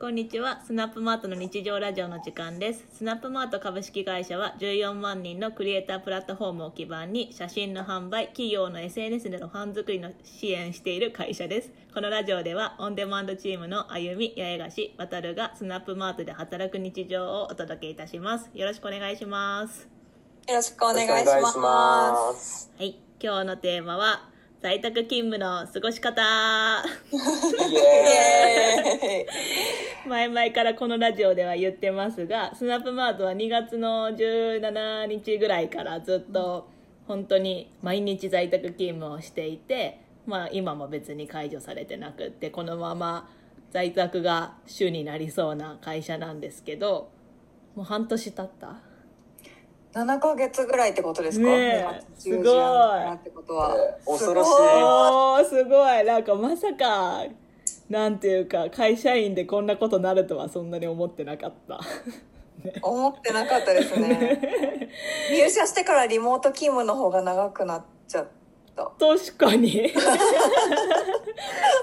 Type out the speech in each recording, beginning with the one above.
こんにちは。スナップマートの日常ラジオの時間です。スナップマート株式会社は14万人のクリエイタープラットフォームを基盤に写真の販売、企業の SNS でのファン作りの支援している会社です。このラジオではオンデマンドチームの歩み、八重樫、渡るがスナップマートで働く日常をお届けいたします。よろしくお願いします。よろしくお願いし。ます。はい。今日のテーマは在宅勤務の過ごし方。前々からこのラジオでは言ってますがスナップマートは2月の17日ぐらいからずっと本当に毎日在宅勤務をしていて、まあ、今も別に解除されてなくってこのまま在宅が主になりそうな会社なんですけどもう半年経った7ヶ月ぐらいってことですか？ねえ。2月すごいってことは。えー恐ろしい。すごおーすごい。なんかまさかなんていうか会社員でこんなことなるとはそんなに思ってなかった。思ってなかったですね。入社してからリモート勤務の方が長くなっちゃった。確かに。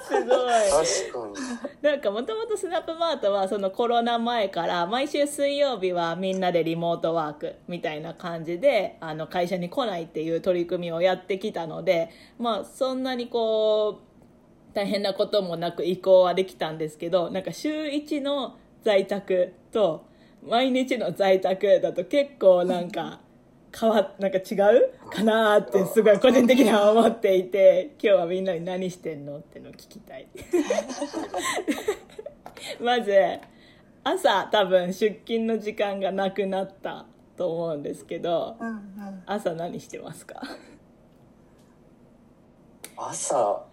すごい。確かに。なんかもともとスナップマートはそのコロナ前から毎週水曜日はみんなでリモートワークみたいな感じであの会社に来ないっていう取り組みをやってきたのでまあそんなにこう大変なこともなく移行はできたんですけどなんか週1の在宅と毎日の在宅だと結構なんか変わなんか違うかなーってすごい個人的には思っていて今日はみんなに何してんのってのを聞きたい まず朝多分出勤の時間がなくなったと思うんですけどうんうん朝何してますか？朝、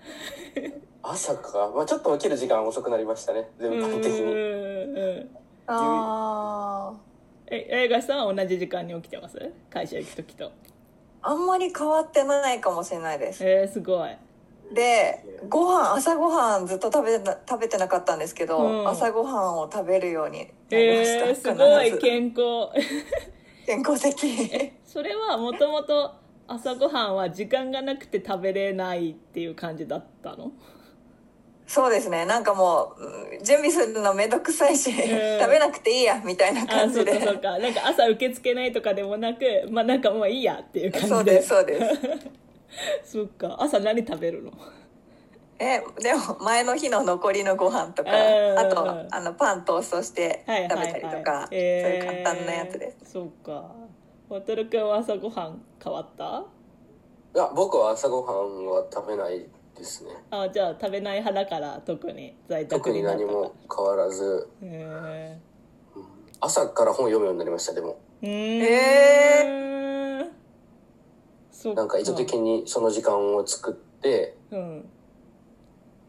朝か？まあちょっと起きる時間遅くなりましたね。全般的に。うんうんあえ映画さんは同じ時間に起きてます？会社行く時と。ーあんまり変わってないかもしれないです。えー、すごい。でご飯朝ごはんずっと食べな食べてなかったんですけど、うん。朝ごはんを食べるようになりました、えー、すごい健康。健康的。それはもともと朝ごはんは時間がなくて食べれないっていう感じだったの？そうですね。なんかもううん準備するのめんどくさいし、ん。食べなくていいやみたいなあ感じで。そうかそうか。なんか朝受け付けないとかでもなくまあなんかもういいやっていう感じで。そうですそうです。そっか。朝何食べるの？えでも前の日の残りのご飯とかうん。あとあのパントーストしてはい食べたりとか、そういう簡単なやつです。そうか。渡るくんは朝ごはん変わった？いや、僕は朝ごはんは食べないですね。あじゃあ食べない派だから特に在宅特に何も変わらず、へ朝から本読むようになりました、でも。えーへー。そっなんか意図的にその時間を作って、うん。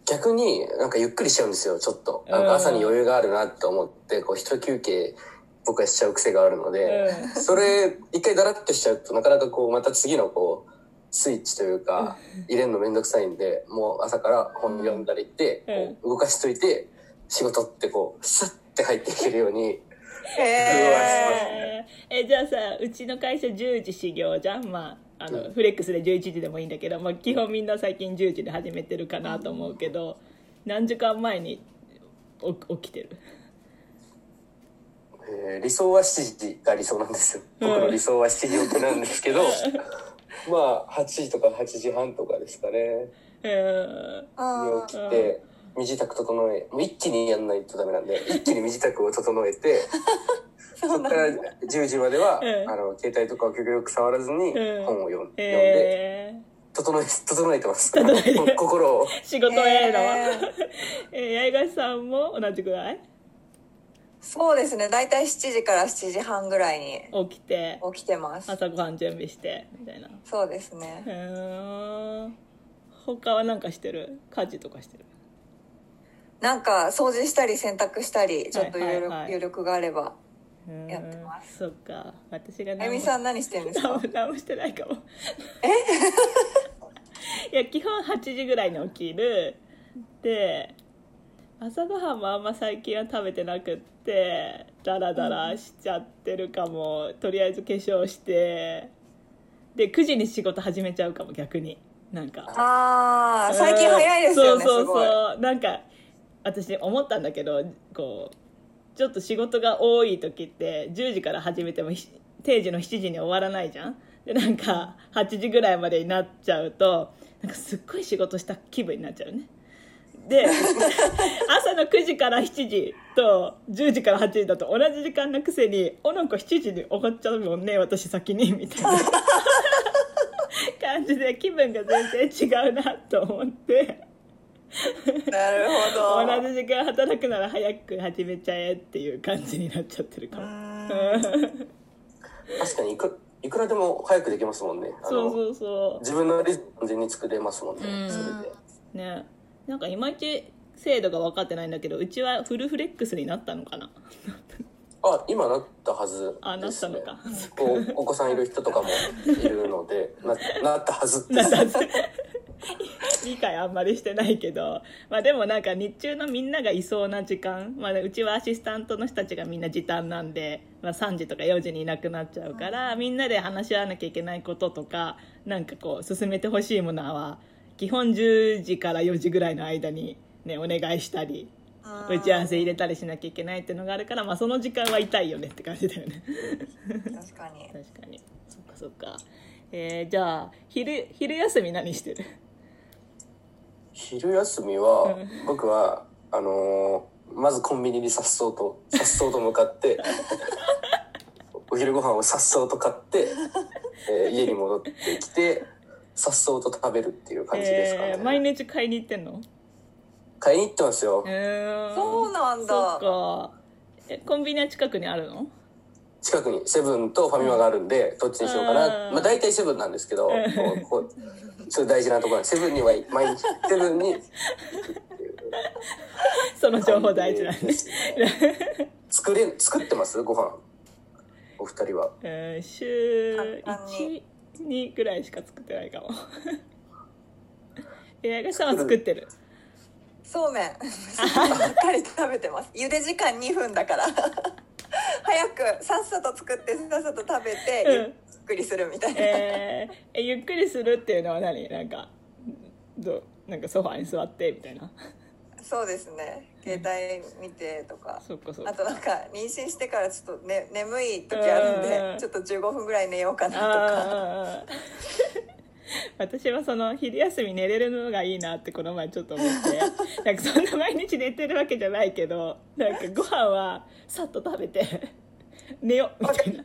逆になんかゆっくりしちゃうんですよ、ちょっと。なんか朝に余裕があるなって思って、こう一休憩僕はしちゃう癖があるので、うん。それ一回ダラッとしちゃうとなかなかこうまた次のこうスイッチというか入れるのめんどくさいんでもう朝から本読んだりって、動かしといて仕事ってこうスッて入っていけるようにへえーえじゃあさうちの会社10時始業じゃん。まああの、うん。フレックスで11時でもいいんだけど、まあ、基本みんな最近10時で始めてるかなと思うけど何時間前にお起きてる？えー理想は7時が理想なんですよ。僕の理想は7時起きなんですけど まあ8時とか8時半とかですかね。えー。に起きて身支度整えもう一気にやんないとダメなんで一気に身支度を整えて そこから10時までは、うんあの携帯とかを極力触らずにうん本を読ん,、読んでえ整え整えてます。心を。ー 仕事への、へえー、八重樫さんも同じぐらい？そうですね。大体7時から7時半ぐらいに起きて起きてます。朝ごはん準備してみたいな。そうですね。へー。他は何かしてる？家事とかしてる？なんか掃除したり洗濯したりちょっと余力,、余力があればうんやってます。そっか。私があゆみさん何してるんですか？何もしてないかも。いや基本8時ぐらいに起きる。で朝ごはんもあんま最近は食べてなくってダラダラしちゃってるかも、とりあえず化粧して。で9時に仕事始めちゃうかも逆に。なんか。ああ最近早いですよねそうそうそう。なんか私思ったんだけどこうちょっと仕事が多い時って10時から始めてもひ定時の7時に終わらないじゃん。でなんか8時ぐらいまでになっちゃうとなんかすっごい仕事した気分になっちゃうねで 朝の9時から7時と10時から8時だと同じ時間のくせに「おなんか7時に終わっちゃうもんね私先に」みたいな感じで気分が全然違うなと思ってなるほど同じ時間働くなら早く始めちゃえっていう感じになっちゃってるかうも。ん 確かにいくいくらでも早くできますもんね。そうそうそ自分のリズムに作れますもんね。うんそれで。うねなんかいまいち制度が分かってないんだけどうちはフルフレックスになったのかな？あ、今なったはずあなっ。たのかこうお子さんいる人とかもいるので、ななったはずです。理解あんまりしてないけど、まあ、でもなんか日中のみんながいそうな時間、まあ、うちはアシスタントの人たちがみんな時短なんで、まあ、3時とか4時にいなくなっちゃうから、みんなで話し合わなきゃいけないこととかなんかこう進めてほしいものは基本10時から4時ぐらいの間に、ね、お願いしたり打ち合わせ入れたりしなきゃいけないっていうのがあるから、まあ、その時間は痛いよねって感じだよね。確かに。確かに。そっかそっか。えー、じゃあ昼昼休み何してる？昼休みは、僕は、あのーまずコンビニにさっそうと、さっそうと向かって、お昼ご飯をさっそうと買って、えー家に戻ってきて、さっそうと食べるっていう感じですかね。えー毎日買いに行ってんの？買いに行ってますよ。えー。そうなんだ。そっか。えコンビニは近くにあるの？近くにセブンとファミマがあるんで、どっちにしようかな。うん。まあ大体セブンなんですけど、こうこうそれ大事なところ。セブンには毎日、セブンに。その情報大事なんで、作れ、作ってます？ご飯。お二人は。えー週簡単に12ぐらいしか作ってないかも。え八さんは作ってる？そうめん。ばっかり食べてます。茹で時間2分だから。早くさっさと作ってさっさと食べて、うん。ゆっくりするみたいな、えーえゆっくりするっていうのは何？なんかどう？なんかソファーに座ってみたいなそうですね。携帯見てとか。そっかそっか。あとなんか妊娠してからちょっと、ね、眠い時あるんうん。でちょっと15分ぐらい寝ようかなとか。私はその昼休み寝れるのがいいなってこの前ちょっと思って。なんかそんな毎日寝てるわけじゃないけどなんかご飯はさっと食べて 寝ようみたいな。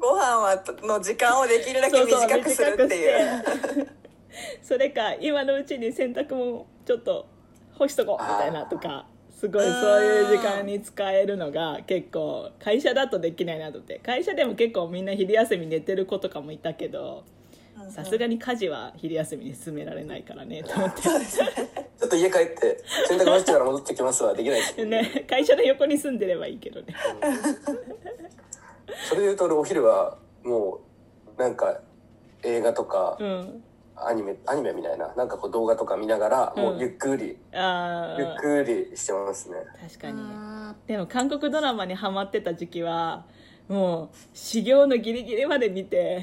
ご飯はの時間をできるだけ短くするっていう それか今のうちに洗濯もちょっと干しとこうみたいなとかすごいそういう時間に使えるのが結構会社だとできないなと思って。会社でも結構みんな昼休み寝てる子とかもいたけどさすがに家事は昼休みに進められないからねと思って。ちょっと家帰って、洗濯干してから戻ってきますはできないですよね。ね会社の横に住んでればいいけどね。それで言うと俺お昼は、もう、なんか、映画とかう、んアニメ、アニメみたいな、なんかこう動画とか見ながら、もうゆっくり、あゆっあくりしてますね。確かに。でも韓国ドラマにハマってた時期はもう修行のギリギリまで見て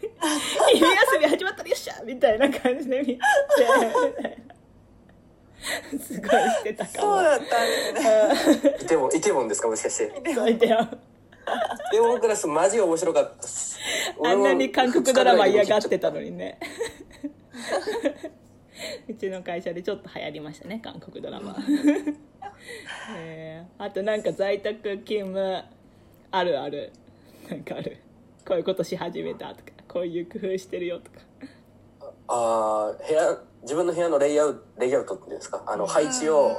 昼休み始まったらよっしゃみたいな感じで見てすごいしてたかも。そうだったんですね。イテウォン、イテウォンですかもしかして。そういてよイテウォンクラスマジ面白かったっす。あんなに韓国ドラマ嫌がってたのにね。うちの会社でちょっと流行りましたね韓国ドラマ、えーあとなんか在宅勤務あるある。なんかある。こういうことし始めたとかこういう工夫してるよとか。ああ、部屋、自分の部屋のレイアウト、レイアウトっていうんですか？あの、配置を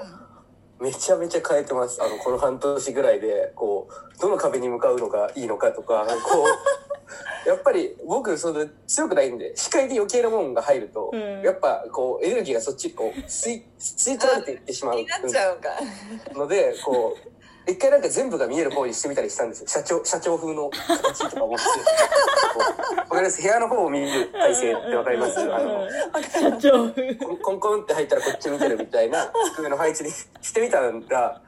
めちゃめちゃ変えてます。あの、この半年ぐらいで、こう、どの壁に向かうのがいいのかとか、こう、やっぱり僕、その強くないんで、視界で余計なもんが入ると、うん。やっぱこう、エネルギーがそっちにこう、吸い、吸い取られていってしまう。になっちゃうか。ので、こう、一回なんか全部が見える方にしてみたりしたんですよ。社長、社長風の形とか思って。わかります？部屋の方を見る体勢ってわかります？あの、社長風。コンコンって入ったらこっち見てるみたいな机の配置にしてみたら、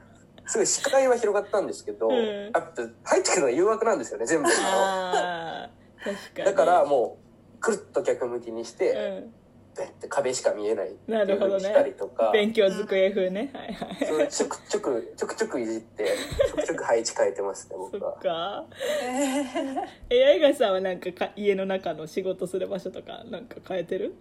すごい視界は広がったんですけど、うん。やっぱ入ってくるのが誘惑なんですよね、全部の。だからもう、くるっと逆向きにして、うんベッて壁しか見えないってないるほどう風にしたりねとか、勉強机風ね。はいはいちょくちょくちょくちょくいじってちょくちょく配置変えてますねそ僕は。っか。ええ八重樫さんはなんかか家の中の仕事する場所とかなんか変えてる？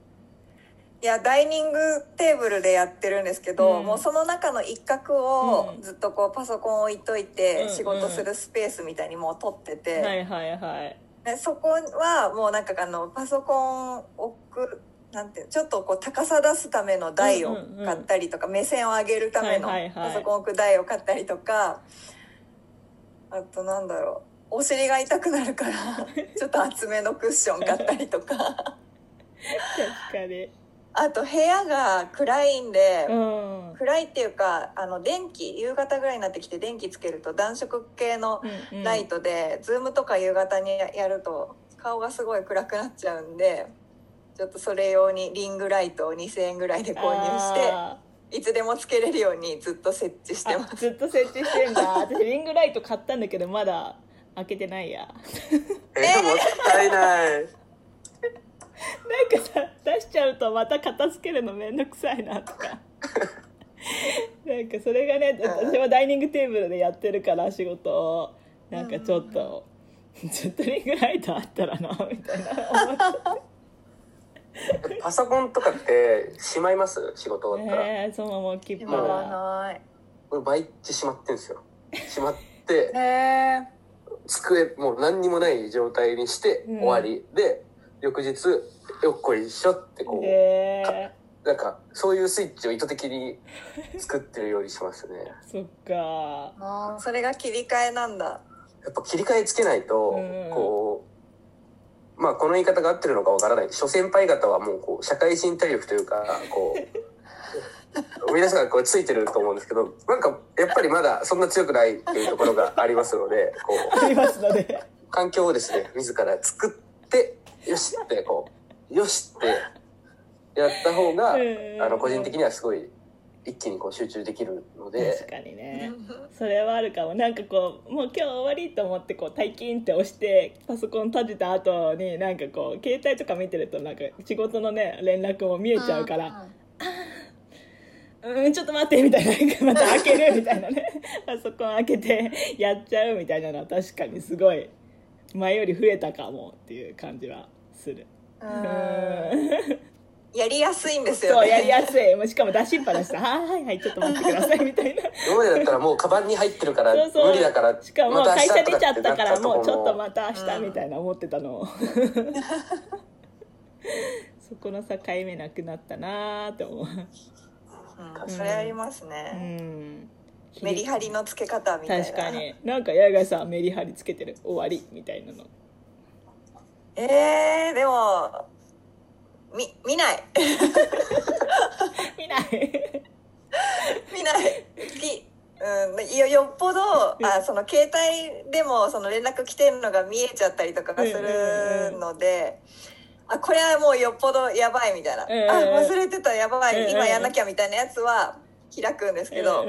いやダイニングテーブルでやってるんですけど、うん。もうその中の一角をうん。ずっとこうパソコン置いといてうん。仕事するスペースみたいにもう取ってて、はいはいはい。でそこはもうなんかあのパソコン置くなんてちょっとこう高さ出すための台を買ったりとか、目線を上げるためのパソコン置く台を買ったりとかあとなんだろうお尻が痛くなるから ちょっと厚めのクッション買ったりとか。確かに。あと部屋が暗いんで。うん。暗いっていうかあの電気夕方ぐらいになってきて電気つけると暖色系のうんうん。ライトで、ズームとか夕方にやると顔がすごい暗くなっちゃうんでちょっとそれ用にリングライトを2,000円ぐらいで購入してあいつでもつけれるようにずっと設置してーます。あずっと設置してんだ。私リングライト買ったんだけどまだ開けてないや。えー、もったいない。なんかさ出しちゃうとまた片付けるのめんどくさいなとか。なんかそれがね私はダイニングテーブルでやってるから仕事を。なんかちょっと、ずっとリングライトあったらなみたいな思って パソコンとかってしまいます？仕事終わったら、えー、そのまま切符今はがない。俺毎日しまってんですよ。しまってへえ机もう何にもない状態にしてうん。終わり、で翌日よっこいしょってこう、えなんかそういうスイッチを意図的に 作ってるようにしますね。ー、そっか。あーそれが切り替えなんだ。やっぱ切り替えつけないと、うん。こうまあこの言い方が合ってるのかわからない。諸先輩方はもうこう社会人体力というかこう皆さんこうついてると思うんですけどなんかやっぱりまだそんな強くないっていうところがありますのでこう環境をですね自ら作ってよしってこうよしってやった方がうん。あの個人的にはすごい一気にこう集中できるので。確かにね。それはあるかも。なんかこうもう今日終わりと思ってこう退勤って押してパソコン閉じた後になんかこう携帯とか見てるとなんか仕事のね連絡も見えちゃうからうんちょっと待ってみたいな。また開けるみたいなねパソコン開けてやっちゃうみたいなのは確かにすごい前より増えたかもっていう感じはする やりやすいんですよね。そうやりやすい。もうしかも出しっぱなしさ「はいはいはいちょっと待ってください」みたいな。今までだったらもうカバンに入ってるから無理だからしかも会社出ちゃったからまもうちょっとままた明日みたいな思ってたの。を そこの境目なくなったなーって思う。うんそれありますうね、ん。メリハリのつけ方みたいな。確かに。なんか八重さんメリハリつけてる。終わり。みたいなの。えー、でもみ見ない。見ない。見ない。きうん、よよっぽどあその携帯でもその連絡来てるのが見えちゃったりとかするので、あこれはもうよっぽどやばいみたいな、あ忘れてたやばい、今やんなきゃみたいなやつは開くんですけど、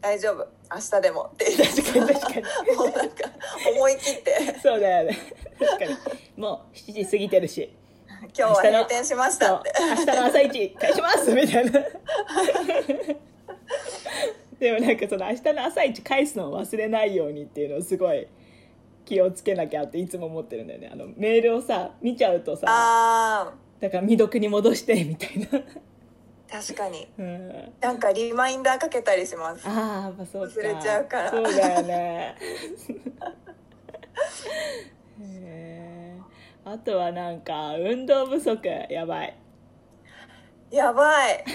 大丈夫。明日でも。って言って確かに確かに。もうなんか思い切って。そうだよね。確かに。もう7時過ぎてるし今日は閉店しましたって。明日の朝一返しますみたいな。でもなんかその明日の朝一返すのを忘れないようにっていうのをすごい気をつけなきゃっていつも思ってるんだよね。あのメールをさ見ちゃうとさあだから未読に戻してみたいな、ー確かに。うん、なんかリマインダーかけたりします。ああやっぱそうか。忘れちゃうから。そうだよね。へ ーあとはなんか運動不足。やばい。やばい。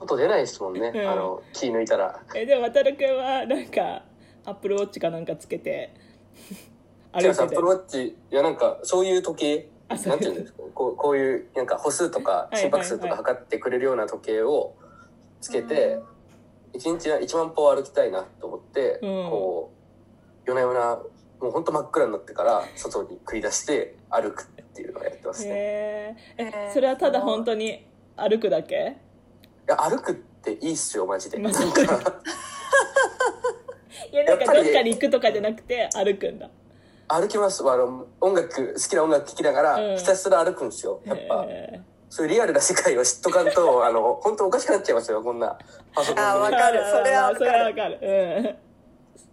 外出ないですもんね、うん。あの気抜いたら。えでも渡るくんはなんかアップルウォッチかなんかつけて。歩いアップルウォッチいやなんかそういう時計？なんていうんですか？こうこういうなんか歩数とかいはい心拍数とか測ってくれるような時計をつけて一日1万歩歩きたいなと思って、うん。こう夜な夜なもうほんと真っ暗になってから外に繰り出して歩くっていうのをやってますね。へーええーそれはただ本当に歩くだけ？いや歩くっていいっすよマジで。まあなんかいやなんかどっかに行くとかじゃなくて歩くんだ歩きます。あの、音楽、好きな音楽聴きながら、うんひたすら歩くんですよ。やっぱ、えそういうリアルな世界を知っとかんと、あの、本当おかしくなっちゃいますよ、こんな。パソコンあわで。かるそれはわかるそれはわかる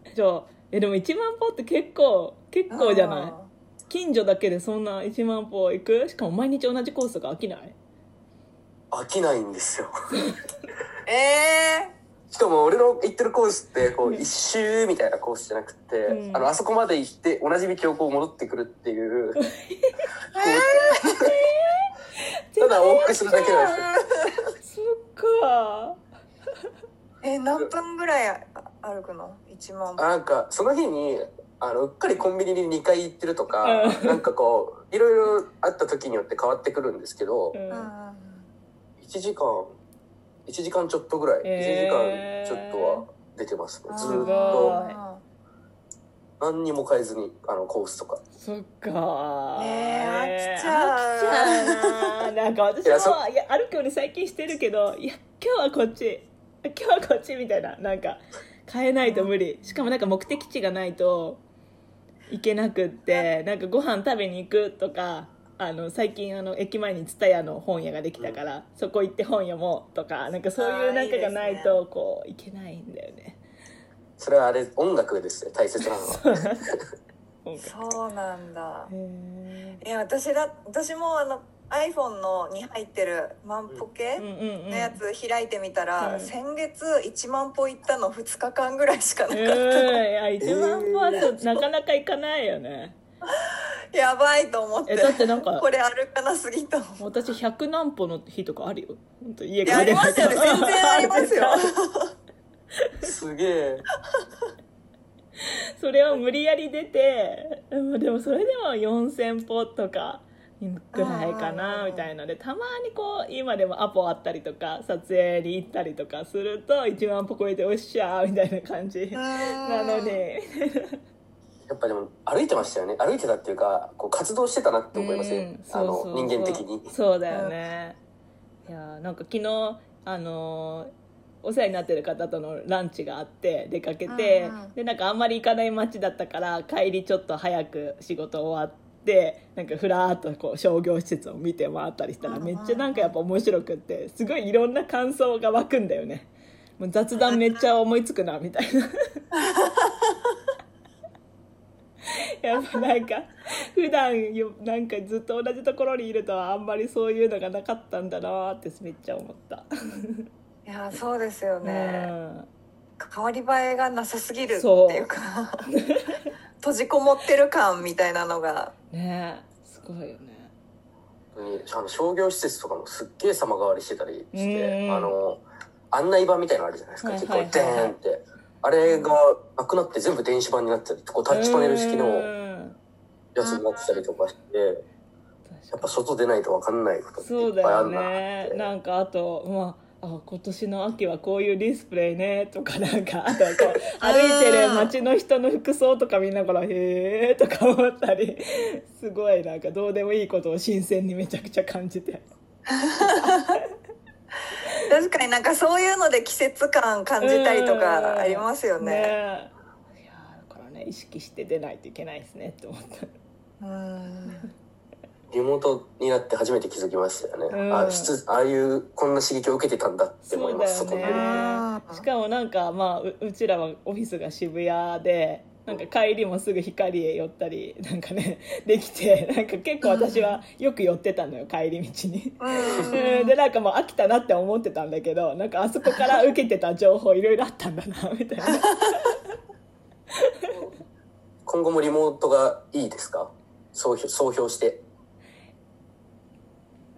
うんじゃあえでも1万歩って結構結構じゃない？近所だけでそんな1万歩行く？しかも毎日同じコースが飽きない？飽きないんですよ。ええしかも俺の行ってるコースって、こう、一周みたいなコースじゃなくて、うん。あの、あそこまで行って、同じ道をこう戻ってくるっていう、ただ往復するだけなんですよ。そっか。え何分ぐらいあ歩くの？1万。歩なんか、その日に、あの、うっかりコンビニに2回行ってるとか、うん。なんかこう、いろいろあった時によって変わってくるんですけどう、ん。うんうん1時間、1時間ちょっとぐらい、えー。1時間ちょっとは出てますね。ずー。っと。い何にも変えずに、あの、コースとか。そっか。ねえ飽きち飽ゃう。きちゃうな。なんか私もいやそいや歩くように最近してるけどいや今日はこっち。今日はこっちみたいな。なんか変えないと無理。しかもなんか目的地がないと行けなくってなんかご飯食べに行くとかあの最近あの駅前に蔦屋の本屋ができたから、そこ行って本読もうとかなんかそういうなんかがないあとこう行けないんだよね。それはあれ、音楽ですね、大切なのは。そう。なんだ。へいや私だ私もあの iPhone のに入ってる万歩計のやつ開いてみたら、うん。先月1万歩行ったの2日間ぐらいしかなかった、うん。いや1万歩はそうなかなか行かないよね。やばいと思って。えだってなんかこれ歩かなすぎと思う私100何歩の日とかあるよ。本当家いやありますよね。全然ありますよ。すげえ。それを無理やり出てうんでもそれでも4000歩とかぐらいかなみたいのでたまにこう今でもアポあったりとか撮影に行ったりとかすると1万歩超えておっしゃーみたいな感じなのに。やっぱでも歩いてましたよね。歩いてたっていうか、こう活動してたなって思いますねうん。あの、人間的に。そうだよね、いやなんか昨日あのーお世話になってる方とのランチがあって出かけて、うんうん。でなんかあんまり行かない街だったから帰りちょっと早く仕事終わってなんかふらーっとこう商業施設を見て回ったりしたらめっちゃなんかやっぱ面白くってすごいいろんな感想が湧くんだよね。もう雑談めっちゃ思いつくなみたいな。やっぱなんか普段よなんかずっと同じところにいるとあんまりそういうのがなかったんだなってめっちゃ思った、いやそうですよね、うん。変わり映えがなさすぎるっていうか閉じこもってる感みたいなのが。ね。えすごいよね。本当にあの商業施設とかもすっげえ様変わりしてたりして、うん。あの、案内板みたいなのあるじゃないですか。はい結構はいはい。はいデーンって。あれがなくなって全部電子版になってたり、こうタッチパネル式のうん。やつになってたりとかして、やっぱ外出ないと分かんないことってそうだよいっぱいあるなって。ね。なんかあとまああ今年の秋はこういうディスプレイねとかなんかあとこう 歩いてる街の人の服装とか見ながらへえとか思ったりすごいなんかどうでもいいことを新鮮にめちゃくちゃ感じて。確かになんかそういうので季節感感じたりとかありますよね。ね。えいやだからね意識して出ないといけないですねって思った。うんリモートになって初めて気づきましたよね。うん。あ室ああいう、こんな刺激を受けてたんだって思います、そうだよね。しかもなんかまあううちらはオフィスが渋谷でなんか帰りもすぐ光へ寄ったりなんかね できてなんか結構私はよく寄ってたのよ帰り道に。でなんかもう飽きたなって思ってたんだけどなんかあそこから受けてた情報いろいろあったんだなみたいな。今後もリモートがいいですか？総評総評して。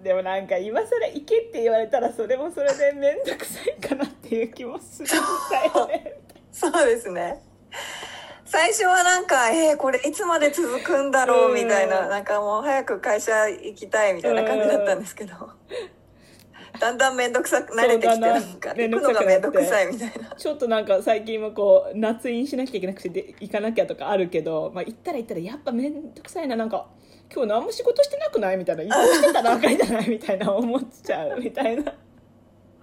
でもなんか今更行けって言われたらそれもそれで面倒くさいかなっていう気もするんだよね。そう。ですね。最初はなんか、えー、これいつまで続くんだろうみたいな、うん。なんかもう早く会社行きたいみたいな感じだったんですけど、だんだん面倒くさく慣れてきて、ななんか、面行くのが面倒くさいみたいな。ちょっとなんか最近もこう夏インしなきゃいけなくてで行かなきゃとかあるけど、まあ、行ったら行ったらやっぱ面倒くさいな。なんか今日何も仕事してなくないみたいな移動してたら赤いじゃないみたいな思っちゃうみたいな。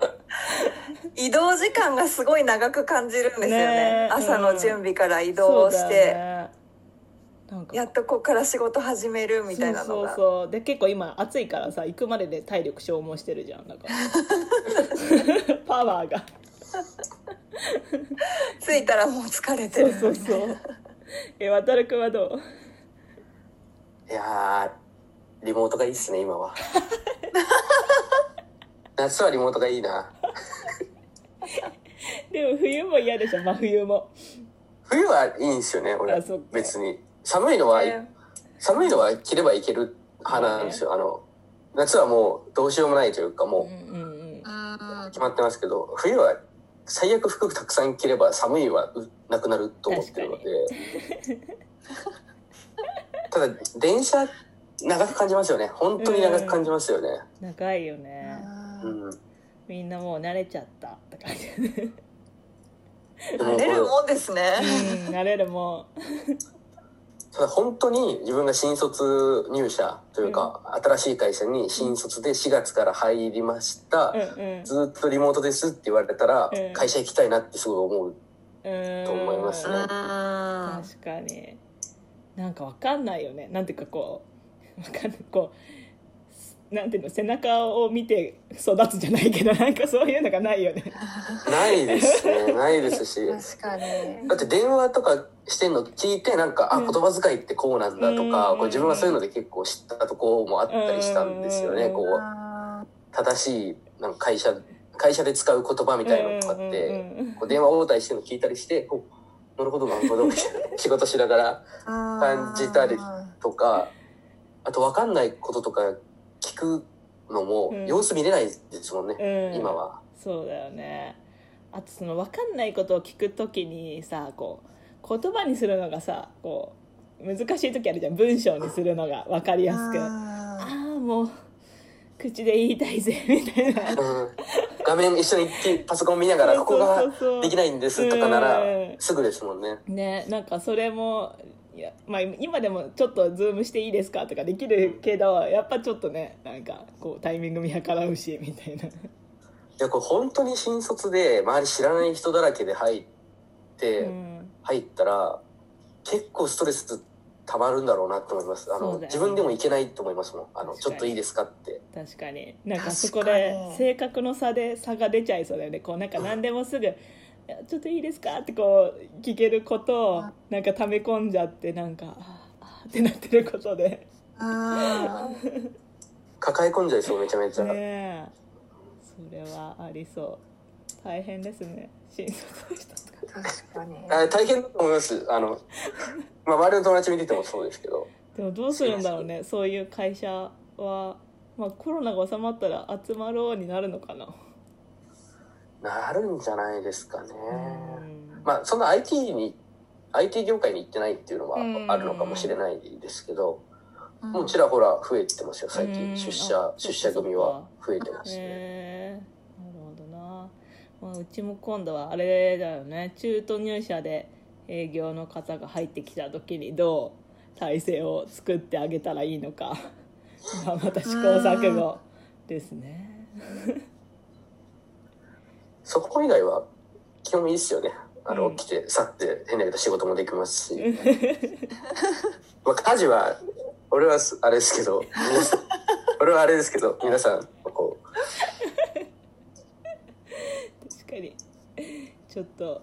移動時間がすごい長く感じるんですよね。ねえ朝の準備から移そ動うだよして。んか。やっとここから仕事始めるみたいなのそうがそうそう。で結構今暑いからさ行くまでで体力消耗してるじゃん。だから。パワーが。着いたらもう疲れてそうるそうそう。え渡るくんはどう？いやー、リモートがいいっすね、今は。夏はリモートがいいな。でも冬も嫌でしょ真冬も冬はいいんですよね、俺。別に。寒いのは、ね寒いのは着ればいける派なんですよ。あの、夏はもうどうしようもないというか、もうんうんうんうんう決まってますけど、冬は最悪服たくさん着れば寒いはうなくなると思ってるので。ただ、電車長く感じますよね。本当に長く感じますよね。長いよね。うん。みんなもう慣れちゃったって感じ。で 慣れるもんですね。うん慣れるもただ本当に自分が新卒入社というか、新しい会社に新卒で4月から入りました、うんうん。ずっとリモートですって言われたら、うん。会社行きたいなってすごい思う。うんと思いますね。うん。確かになんかわかんないよね。なんていうかこうわかんない。こうなんていうの背中を見て育つじゃないけどなんかそういうのがないよね。ないですね。ないですし。確かに。だって電話とかしてんの聞いてなんか、あ、うん。言葉遣いってこうなんだとか、うん。こう自分はそういうので結構知ったとこもあったりしたんですよね。うん。こう、正しいなんか会社、会社で使う言葉みたいなのとかって、うんうんこう電話応対してるの聞いたりして、おなるほど。なるほど、仕事しながら感じたりとか、あと分かんないこととか聞くのもうん。様子見れないですもんね、うん。今は。そうだよね。あとその分かんないことを聞くときにさこう言葉にするのがさこう難しい時あるじゃん。文章にするのが分かりやすく。あああもう口で言いたいぜみたいな。うん画面一緒にパソコン見ながら、ここができないんですとかならうん、すぐですもんね。ねなんかそれもいや、まあ、今でもちょっとズームしていいですかとかできるけどやっぱちょっとねなんかこうタイミング見計らうしみたいな。いや、これ本当に新卒で周り知らない人だらけで入って、うん。入ったら、結構ストレス溜まるんだろうなって思います。あの、ね自分でもいけないと思いますもん。あの、ちょっといいですかって。確かになんかそこで性格の差で差が出ちゃいそうだよねこうなんか何でもすぐ「いやちょっといいですか?」ってこう聞けることをなんか溜め込んじゃってなんかあーあーってなってることでー 抱え込んじゃいそう、めちゃめちゃ。ねえそれはありそう大変ですね。新卒の人とか。確かに。あ大変だと思います。あの、まあ、周りの友達見ててもそうですけど。でもどうするんだろうね。そういう会社は、まあ、コロナが収まったら集まろうになるのかな、なるんじゃないですかね。うん。まあ、そんな IT に、IT 業界に行ってないっていうのはうん。あるのかもしれないですけど、うん。もうちらほら増えてますよ、最うん。近。出あ社、出社組は増えてますね。まあ、うちも今度はあれだよね中途入社で営業の方が入ってきた時にどう体制を作ってあげたらいいのか まあまた試行錯誤ですねそこ以外は基本いいですよね。あの、うん起きて、去って、変だけど仕事もできますし。まあ、家事は、俺はすあれですけど、俺はあれですけど、皆さん、こう、確かにちょっと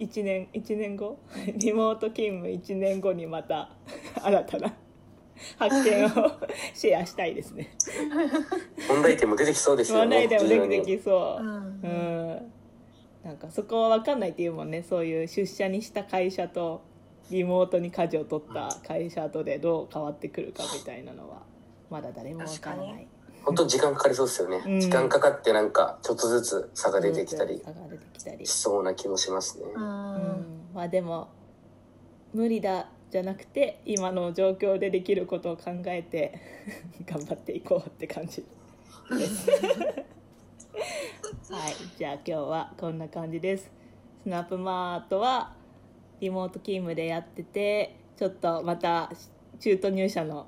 1年1年後？リモート勤務1年後にまた 新たな発見を シェアしたいですね。問題点も出てきそうですよね。問題でもできてきそう。うん。うん。なんかそこは分かんないっていうもんね。そういう出社にした会社とリモートに舵を取った会社とでどう変わってくるかみたいなのはまだ誰も分からない本当に時間かかりそうですよね。うん。時間かかってなんか、ちょっとずつ差が出てきたりしそうな気もしますね。うん。うん。まあでも無理だじゃなくて今の状況でできることを考えて 頑張っていこうって感じ。で すはい。じゃあ今日はこんな感じです。スナップマートはリモート勤務でやっててちょっとまた中途入社の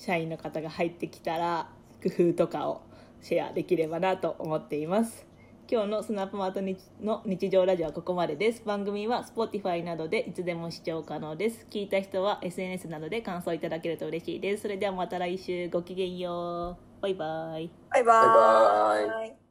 社員の方が入ってきたら工夫とかをシェアできればなと思っています。今日のスナップマートにの日常ラジオはここまでです。番組は Spotify などでいつでも視聴可能です。聞いた人は SNS などで感想いただけると嬉しいです。それではまた来週。ごきげんよう。バイバイ。バイババイバーイ